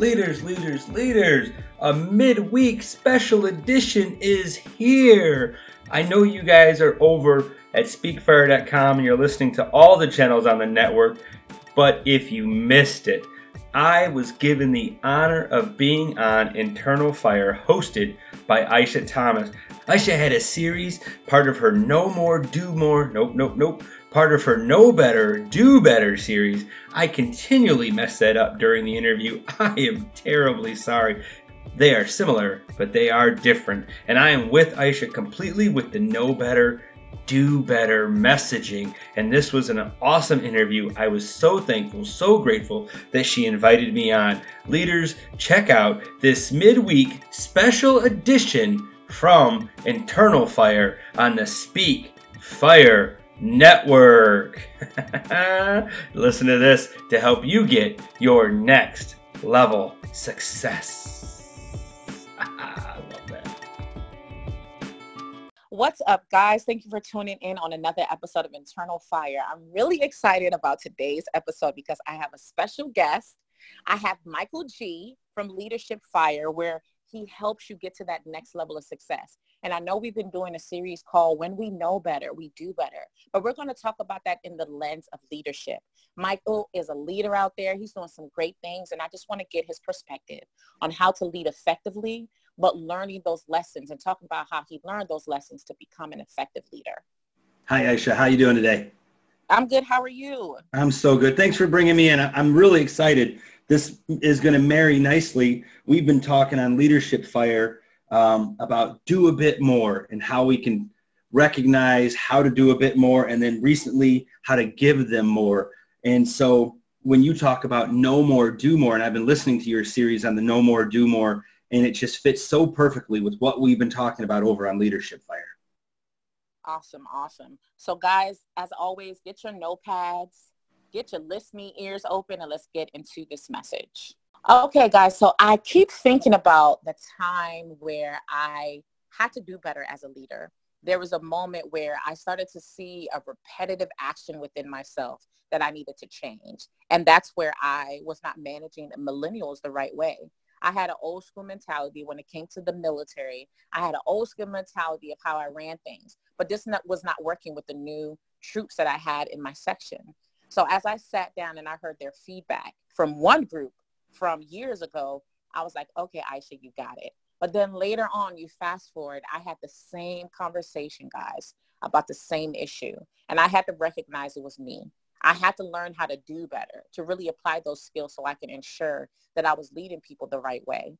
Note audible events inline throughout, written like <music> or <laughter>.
Leaders, leaders, leaders, a midweek special edition is here. I know you guys are over at speakfire.com and you're listening to all the channels on the network, but if you missed it, I was given the honor of being on Internal Fire, hosted by Aisha Thomas. Aisha had a series, part of her No More, Do More, nope, nope, nope, part of her Know Better, Do Better series. I continually mess that up during the interview. <laughs> I am terribly sorry. They are similar, but they are different. And I am with Aisha completely with the Know Better, Do Better messaging. And this was an awesome interview. I was so thankful, so grateful that she invited me on. Leaders, check out this midweek special edition from Internal Fire on the Speak Fire Network. <laughs> Listen to this to help you get your next level success. <laughs> What's up, guys? Thank you for tuning in on another episode of Internal Fire. I'm really excited about today's episode because I have a special guest. I have Michael G from Leadership Fire, where he helps you get to that next level of success. And I know we've been doing a series called When We Know Better, We Do Better. But we're going to talk about that in the lens of leadership. Michael is a leader out there. He's doing some great things. And I just want to get his perspective on how to lead effectively, but learning those lessons and talking about how he learned those lessons to become an effective leader. Hi, Aisha. How you doing today? I'm good. How are you? I'm so good. Thanks for bringing me in. I'm really excited. This is going to marry nicely. We've been talking on Leadership Fire um, about do a bit more and how we can recognize how to do a bit more and then recently how to give them more. And so when you talk about no more, do more, and I've been listening to your series on the no more, do more, and it just fits so perfectly with what we've been talking about over on Leadership Fire. Awesome, awesome. So guys, as always, get your notepads, get your listening ears open, and let's get into this message. Okay, guys. So I keep thinking about the time where I had to do better as a leader. There was a moment where I started to see a repetitive action within myself that I needed to change. And that's where I was not managing millennials the right way. I had an old school mentality when it came to the military. I had an old school mentality of how I ran things, but this was not working with the new troops that I had in my section. So as I sat down and I heard their feedback from one group from years ago, I was like, okay, Aisha, you got it. But then later on, you fast forward, I had the same conversation, guys, about the same issue. And I had to recognize it was me. I had to learn how to do better, to really apply those skills so I can ensure that I was leading people the right way.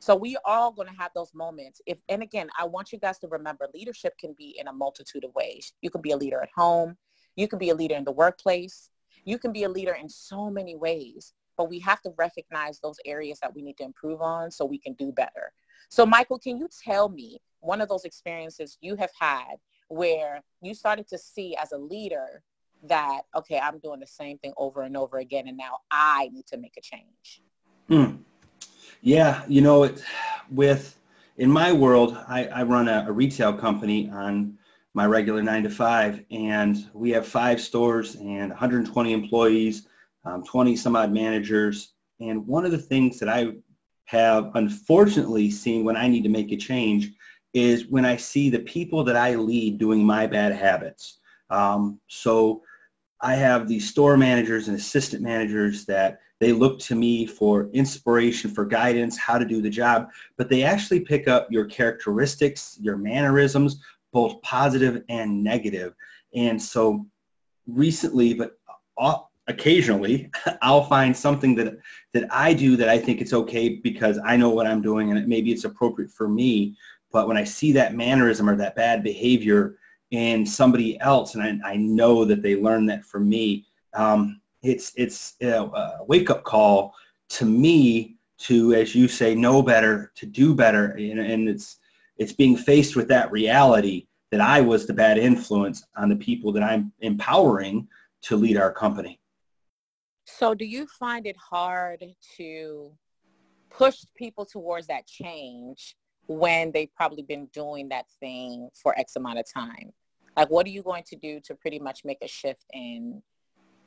So we all going to have those moments. If and again, I want you guys to remember leadership can be in a multitude of ways. You can be a leader at home. You can be a leader in the workplace. You can be a leader in so many ways but we have to recognize those areas that we need to improve on so we can do better. So Michael, can you tell me one of those experiences you have had where you started to see as a leader that, okay, I'm doing the same thing over and over again and now I need to make a change? Hmm. Yeah, you know, it, with in my world, I, I run a, a retail company on my regular nine to five, and we have five stores and 120 employees um, 20 some odd managers. And one of the things that I have unfortunately seen when I need to make a change is when I see the people that I lead doing my bad habits. Um, so I have these store managers and assistant managers that they look to me for inspiration, for guidance, how to do the job, but they actually pick up your characteristics, your mannerisms, both positive and negative. And so recently, but occasionally <laughs> I'll find something that that I do that I think it's okay because I know what I'm doing and maybe it's appropriate for me. But when I see that mannerism or that bad behavior in somebody else, and I, I know that they learned that from me, um, it's it's a wake up call to me to, as you say, know better, to do better, and, and it's it's being faced with that reality that I was the bad influence on the people that I'm empowering to lead our company. So do you find it hard to push people towards that change when they've probably been doing that thing for X amount of time? Like what are you going to do to pretty much make a shift in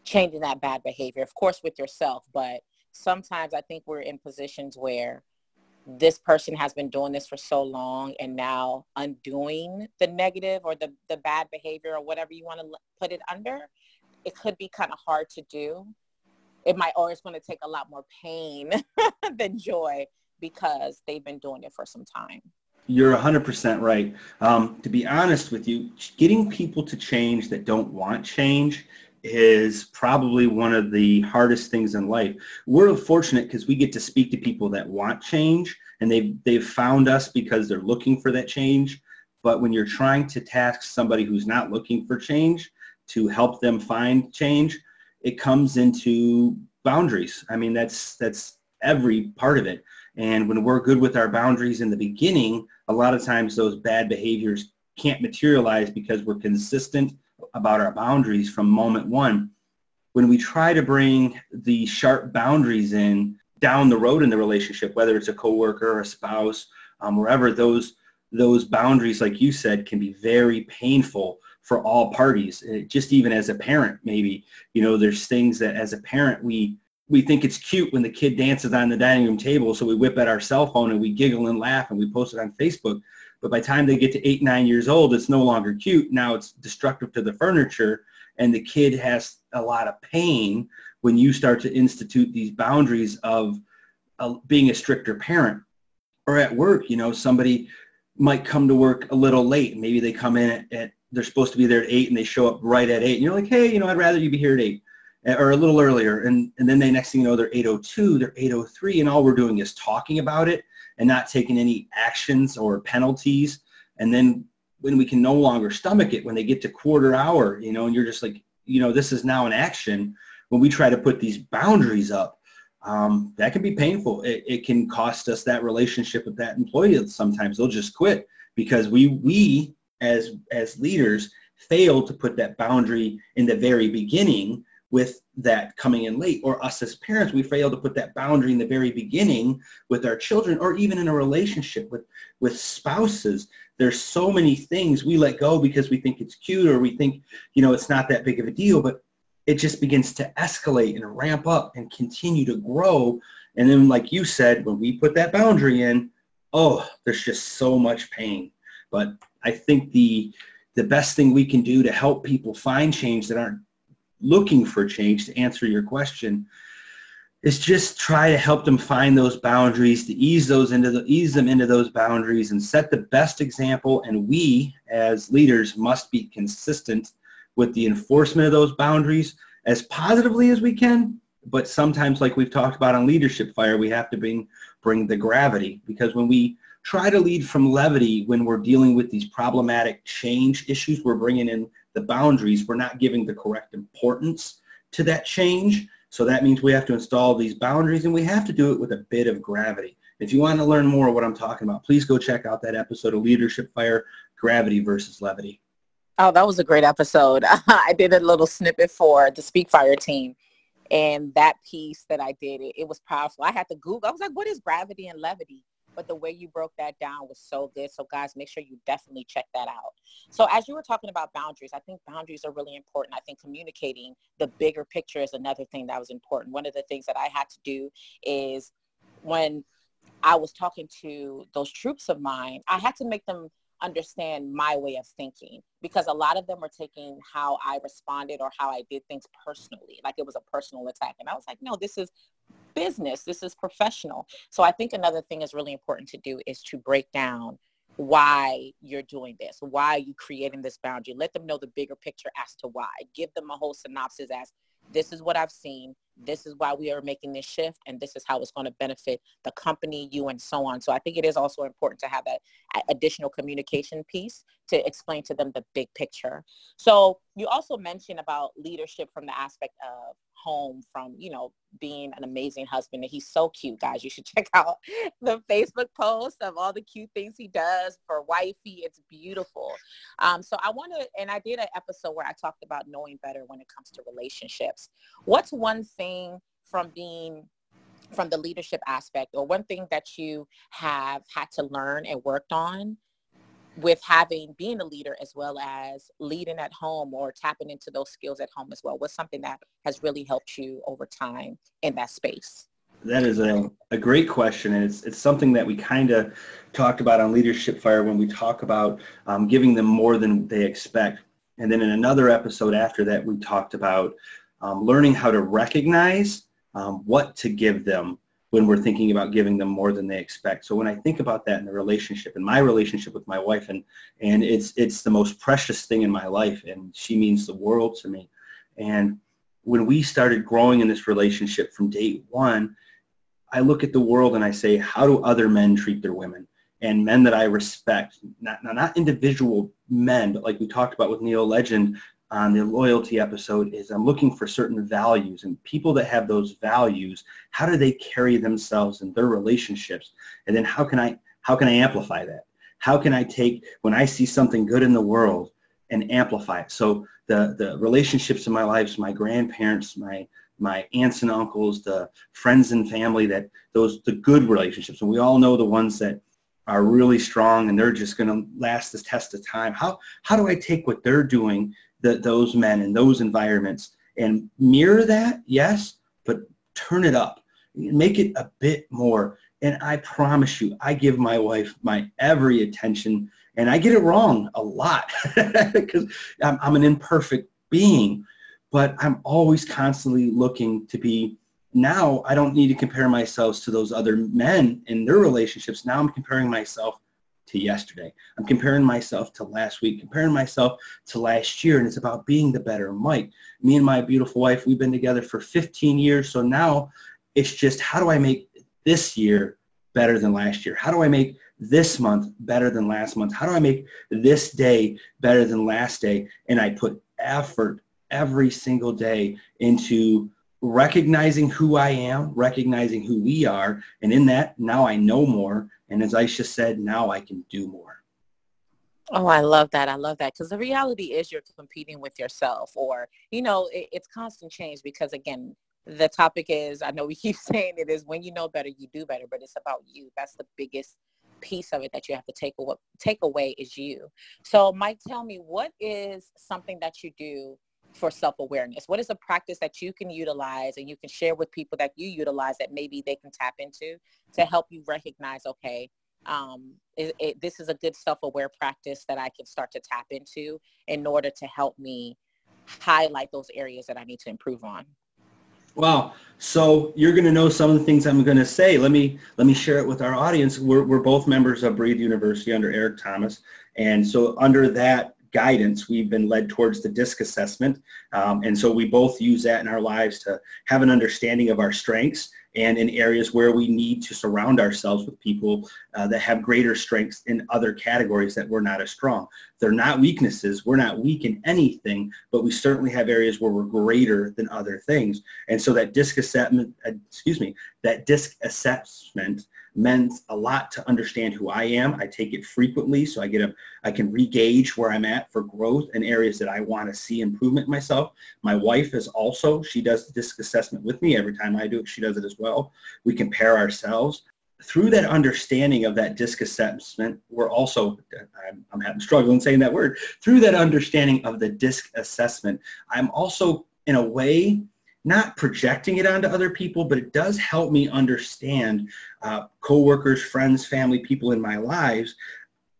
changing that bad behavior? Of course with yourself, but sometimes I think we're in positions where this person has been doing this for so long and now undoing the negative or the, the bad behavior or whatever you want to put it under, it could be kind of hard to do. It might, or it's going to take a lot more pain <laughs> than joy because they've been doing it for some time. You're 100% right. Um, to be honest with you, getting people to change that don't want change is probably one of the hardest things in life. We're fortunate because we get to speak to people that want change and they've, they've found us because they're looking for that change. But when you're trying to task somebody who's not looking for change to help them find change, it comes into boundaries. I mean, that's, that's every part of it. And when we're good with our boundaries in the beginning, a lot of times those bad behaviors can't materialize because we're consistent about our boundaries from moment one. When we try to bring the sharp boundaries in down the road in the relationship, whether it's a coworker or a spouse, um, wherever those those boundaries, like you said, can be very painful for all parties. It, just even as a parent, maybe you know, there's things that as a parent we we think it's cute when the kid dances on the dining room table, so we whip out our cell phone and we giggle and laugh and we post it on Facebook. But by the time they get to eight, nine years old, it's no longer cute. Now it's destructive to the furniture and the kid has a lot of pain when you start to institute these boundaries of uh, being a stricter parent. Or at work, you know, somebody might come to work a little late. Maybe they come in at, at they're supposed to be there at eight and they show up right at eight. And you're like, hey, you know, I'd rather you be here at eight or a little earlier. And, and then they next thing you know, they're 802, they're 803, and all we're doing is talking about it and not taking any actions or penalties. And then when we can no longer stomach it, when they get to quarter hour, you know, and you're just like, you know, this is now an action. When we try to put these boundaries up, um, that can be painful. It, it can cost us that relationship with that employee. Sometimes they'll just quit because we, we as, as leaders fail to put that boundary in the very beginning with that coming in late or us as parents we fail to put that boundary in the very beginning with our children or even in a relationship with with spouses. There's so many things we let go because we think it's cute or we think you know it's not that big of a deal but it just begins to escalate and ramp up and continue to grow. And then like you said when we put that boundary in oh there's just so much pain. But i think the the best thing we can do to help people find change that aren't looking for change to answer your question is just try to help them find those boundaries to ease those into the ease them into those boundaries and set the best example. And we as leaders must be consistent with the enforcement of those boundaries as positively as we can. But sometimes like we've talked about on leadership fire we have to bring bring the gravity. Because when we try to lead from levity when we're dealing with these problematic change issues we're bringing in the boundaries, we're not giving the correct importance to that change. So that means we have to install these boundaries and we have to do it with a bit of gravity. If you want to learn more of what I'm talking about, please go check out that episode of Leadership Fire, Gravity versus Levity. Oh, that was a great episode. <laughs> I did a little snippet for the Speak Fire team. And that piece that I did, it, it was powerful. I had to Google. I was like, what is gravity and levity? But the way you broke that down was so good. So guys, make sure you definitely check that out. So as you were talking about boundaries, I think boundaries are really important. I think communicating the bigger picture is another thing that was important. One of the things that I had to do is when I was talking to those troops of mine, I had to make them understand my way of thinking because a lot of them were taking how I responded or how I did things personally, like it was a personal attack. And I was like, no, this is business. This is professional. So I think another thing is really important to do is to break down why you're doing this, why are you creating this boundary. Let them know the bigger picture as to why. Give them a whole synopsis as this is what I've seen. This is why we are making this shift and this is how it's going to benefit the company, you and so on. So I think it is also important to have that additional communication piece to explain to them the big picture. So you also mentioned about leadership from the aspect of home from, you know, being an amazing husband. And he's so cute, guys. You should <laughs> check out the Facebook post of all the cute things he does for wifey. It's beautiful. Um, so I want to, and I did an episode where I talked about knowing better when it comes to relationships. What's one thing from being from the leadership aspect or one thing that you have had to learn and worked on with having being a leader as well as leading at home or tapping into those skills at home as well? What's something that has really helped you over time in that space? That is a, a great question, and it's it's something that we kind of talked about on Leadership Fire when we talk about um, giving them more than they expect. And then in another episode after that, we talked about um, learning how to recognize um, what to give them when we're thinking about giving them more than they expect. So when I think about that in the relationship, in my relationship with my wife, and and it's it's the most precious thing in my life, and she means the world to me. And when we started growing in this relationship from date one, I look at the world and I say, how do other men treat their women? And men that I respect, not, not individual men, but like we talked about with Neil Legend, on the loyalty episode is I'm looking for certain values and people that have those values, how do they carry themselves in their relationships? And then how can I how can I amplify that? How can I take when I see something good in the world and amplify it? So the the relationships in my lives, my grandparents, my my aunts and uncles, the friends and family that those the good relationships. And we all know the ones that are really strong and they're just going to last the test of time. How how do I take what they're doing the, those men and those environments and mirror that, yes, but turn it up. Make it a bit more. And I promise you, I give my wife my every attention and I get it wrong a lot <laughs> because I'm, I'm an imperfect being, but I'm always constantly looking to be now I don't need to compare myself to those other men in their relationships. Now I'm comparing myself to yesterday. I'm comparing myself to last week, comparing myself to last year, and it's about being the better Mike. Me and my beautiful wife, we've been together for 15 years, so now it's just how do I make this year better than last year? How do I make this month better than last month? How do I make this day better than last day? And I put effort every single day into recognizing who I am, recognizing who we are, and in that, now I know more. And as Aisha said, now I can do more. Oh, I love that. I love that because the reality is you're competing with yourself, or you know, it, it's constant change. Because again, the topic is I know we <laughs> keep saying it is when you know better, you do better, but it's about you. That's the biggest piece of it that you have to take take away is you. So, Mike, tell me what is something that you do for self-awareness? What is a practice that you can utilize and you can share with people that you utilize that maybe they can tap into to help you recognize, okay, um, it, it, this is a good self-aware practice that I can start to tap into in order to help me highlight those areas that I need to improve on. Wow. So you're going to know some of the things I'm going to say. Let me let me share it with our audience. We're, we're both members of Breathe University under Eric Thomas. And so under that guidance, we've been led towards the DISC assessment. Um, and so we both use that in our lives to have an understanding of our strengths and in areas where we need to surround ourselves with people uh, that have greater strengths in other categories that we're not as strong. They're not weaknesses. We're not weak in anything, but we certainly have areas where we're greater than other things. And so that DISC assessment, uh, excuse me, that DISC assessment meant a lot to understand who I am. I take it frequently so I get a, I can regauge where I'm at for growth and areas that I want to see improvement myself. My wife is also, she does the DISC assessment with me. Every time I do it, she does it as well. We compare ourselves. Through that understanding of that DISC assessment, we're also, I'm, I'm having struggling saying that word, through that understanding of the DISC assessment, I'm also in a way not projecting it onto other people, but it does help me understand uh, coworkers, friends, family, people in my lives,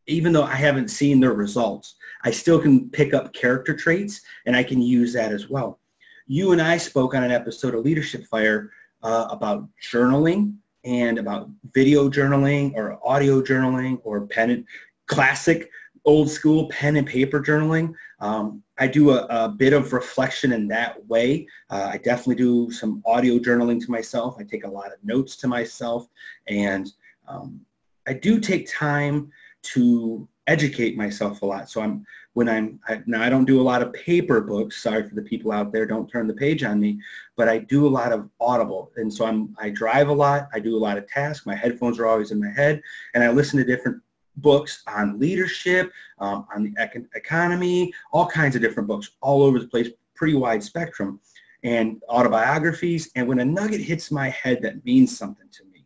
even though I haven't seen their results. I still can pick up character traits and I can use that as well. You and I spoke on an episode of Leadership Fire uh, about journaling and about video journaling or audio journaling or pen classic old school pen and paper journaling. Um, I do a, a, bit of reflection in that way. Uh, I definitely do some audio journaling to myself. I take a lot of notes to myself, and um, I do take time to educate myself a lot. So I'm when I'm I, now I don't do a lot of paper books. Sorry for the people out there. Don't turn the page on me. But I do a lot of audible, and so I'm I drive a lot. I do a lot of tasks. My headphones are always in my head, and I listen to different books on leadership, um, on the econ- economy, all kinds of different books all over the place, pretty wide spectrum, and autobiographies. And when a nugget hits my head that means something to me,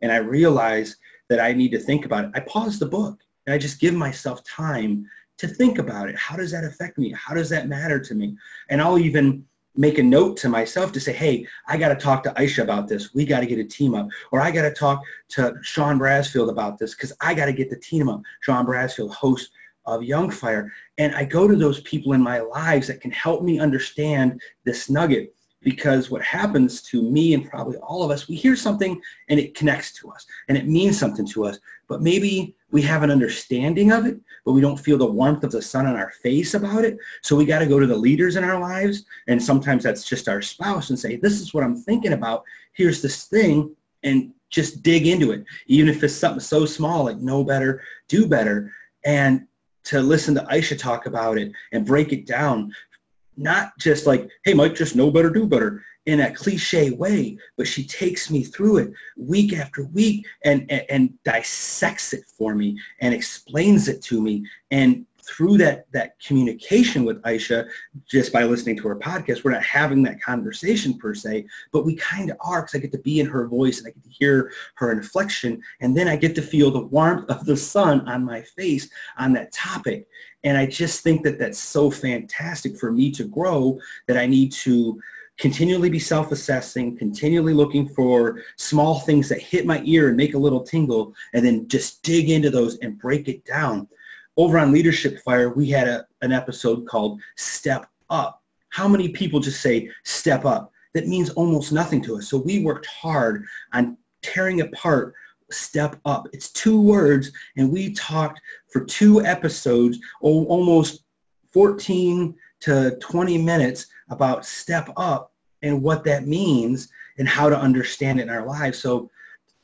and I realize that I need to think about it, I pause the book and I just give myself time to think about it. How does that affect me? How does that matter to me? And I'll even make a note to myself to say, hey, I got to talk to Aisha about this. We got to get a team up. Or I got to talk to Sean Brasfield about this because I got to get the team up. Sean Brasfield, host of Young Fire. And I go to those people in my lives that can help me understand this nugget because what happens to me and probably all of us, we hear something and it connects to us and it means something to us, but maybe we have an understanding of it, but we don't feel the warmth of the sun on our face about it. So we got to go to the leaders in our lives. And sometimes that's just our spouse and say, this is what I'm thinking about. Here's this thing and just dig into it. Even if it's something so small, like know better, do better. And to listen to Aisha talk about it and break it down not just like, hey, Mike, just know better, do better in a cliche way, but she takes me through it week after week and, and, and dissects it for me and explains it to me. And through that that communication with Aisha, just by listening to her podcast, we're not having that conversation per se, but we kind of are because I get to be in her voice and I get to hear her inflection, and then I get to feel the warmth of the sun on my face on that topic. And I just think that that's so fantastic for me to grow that I need to continually be self-assessing, continually looking for small things that hit my ear and make a little tingle, and then just dig into those and break it down. Over on Leadership Fire, we had a, an episode called Step Up. How many people just say step up? That means almost nothing to us. So we worked hard on tearing apart step up. It's two words, and we talked for two episodes, almost 14 to 20 minutes about step up and what that means and how to understand it in our lives. So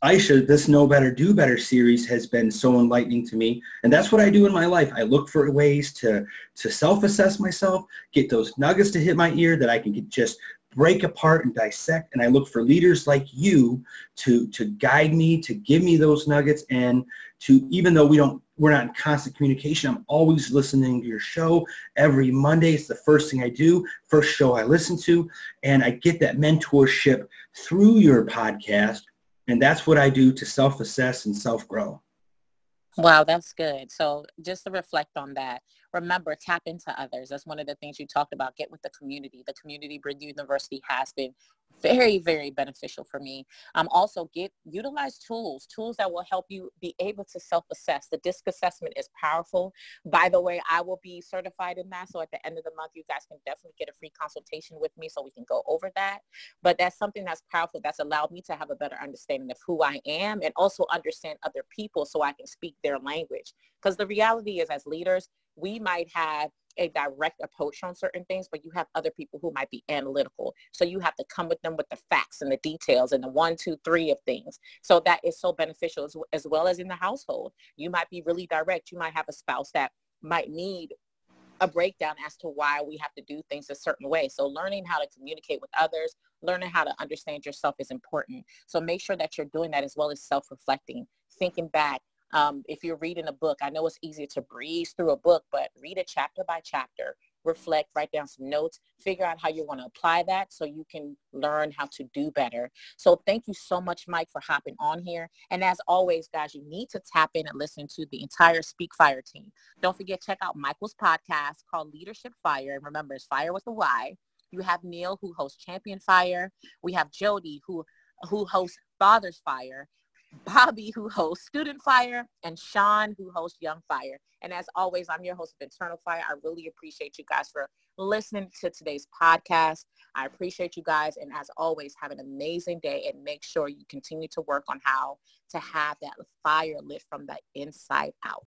Aisha, this Know Better, Do Better series has been so enlightening to me. And that's what I do in my life. I look for ways to, to self-assess myself, get those nuggets to hit my ear that I can get just break apart and dissect. And I look for leaders like you to, to guide me, to give me those nuggets, and to, even though we don't, we're not in constant communication, I'm always listening to your show every Monday. It's the first thing I do, first show I listen to, and I get that mentorship through your podcast. And that's what I do to self-assess and self-grow. Wow, that's good. So just to reflect on that, remember, tap into others. That's one of the things you talked about. Get with the community. The community Breathe University has been very, very beneficial for me. Um, also, get utilize tools, tools that will help you be able to self-assess. The DISC assessment is powerful. By the way, I will be certified in that. So at the end of the month, you guys can definitely get a free consultation with me so we can go over that. But that's something that's powerful. That's allowed me to have a better understanding of who I am and also understand other people so I can speak their language. Because the reality is as leaders, we might have a direct approach on certain things, but you have other people who might be analytical. So you have to come with them with the facts and the details and the one, two, three of things. So that is so beneficial as, as well as in the household. You might be really direct. You might have a spouse that might need a breakdown as to why we have to do things a certain way. So learning how to communicate with others, learning how to understand yourself is important. So make sure that you're doing that as well as self-reflecting, thinking back, um, if you're reading a book, I know it's easier to breeze through a book, but read it chapter by chapter, reflect, write down some notes, figure out how you want to apply that so you can learn how to do better. So thank you so much, Mike, for hopping on here. And as always, guys, you need to tap in and listen to the entire Speak Fire team. Don't forget, check out Michael's podcast called Leadership Fire. And remember, it's fire with a Y. You have Neil, who hosts Champion Fire. We have Jody, who who hosts Father's Fire. Bobby, who hosts Student Fire, and Sean, who hosts Young Fire. And as always, I'm your host of Internal Fire. I really appreciate you guys for listening to today's podcast. I appreciate you guys. And as always, have an amazing day and make sure you continue to work on how to have that fire lit from the inside out.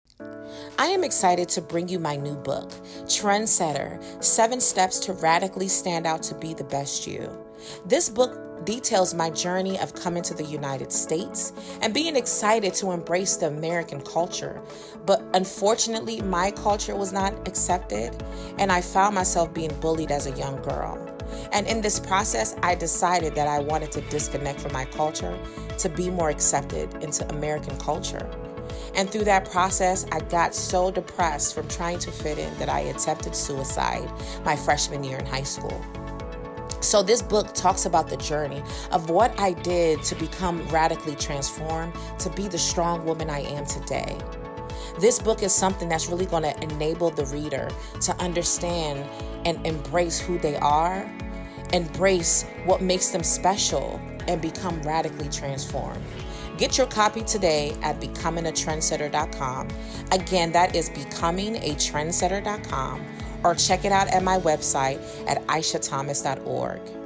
I am excited to bring you my new book, Trendsetter, Seven Steps to Radically Stand Out to Be the Best You. This book details my journey of coming to the United States and being excited to embrace the American culture. But unfortunately, my culture was not accepted, and I found myself being bullied as a young girl. And in this process, I decided that I wanted to disconnect from my culture to be more accepted into American culture. And through that process, I got so depressed from trying to fit in that I attempted suicide my freshman year in high school. So, this book talks about the journey of what I did to become radically transformed to be the strong woman I am today. This book is something that's really going to enable the reader to understand and embrace who they are embrace what makes them special, and become radically transformed. Get your copy today at becomingatrendsetter.com. Again, that is becomingatrendsetter.com or check it out at my website at aishathomas.org.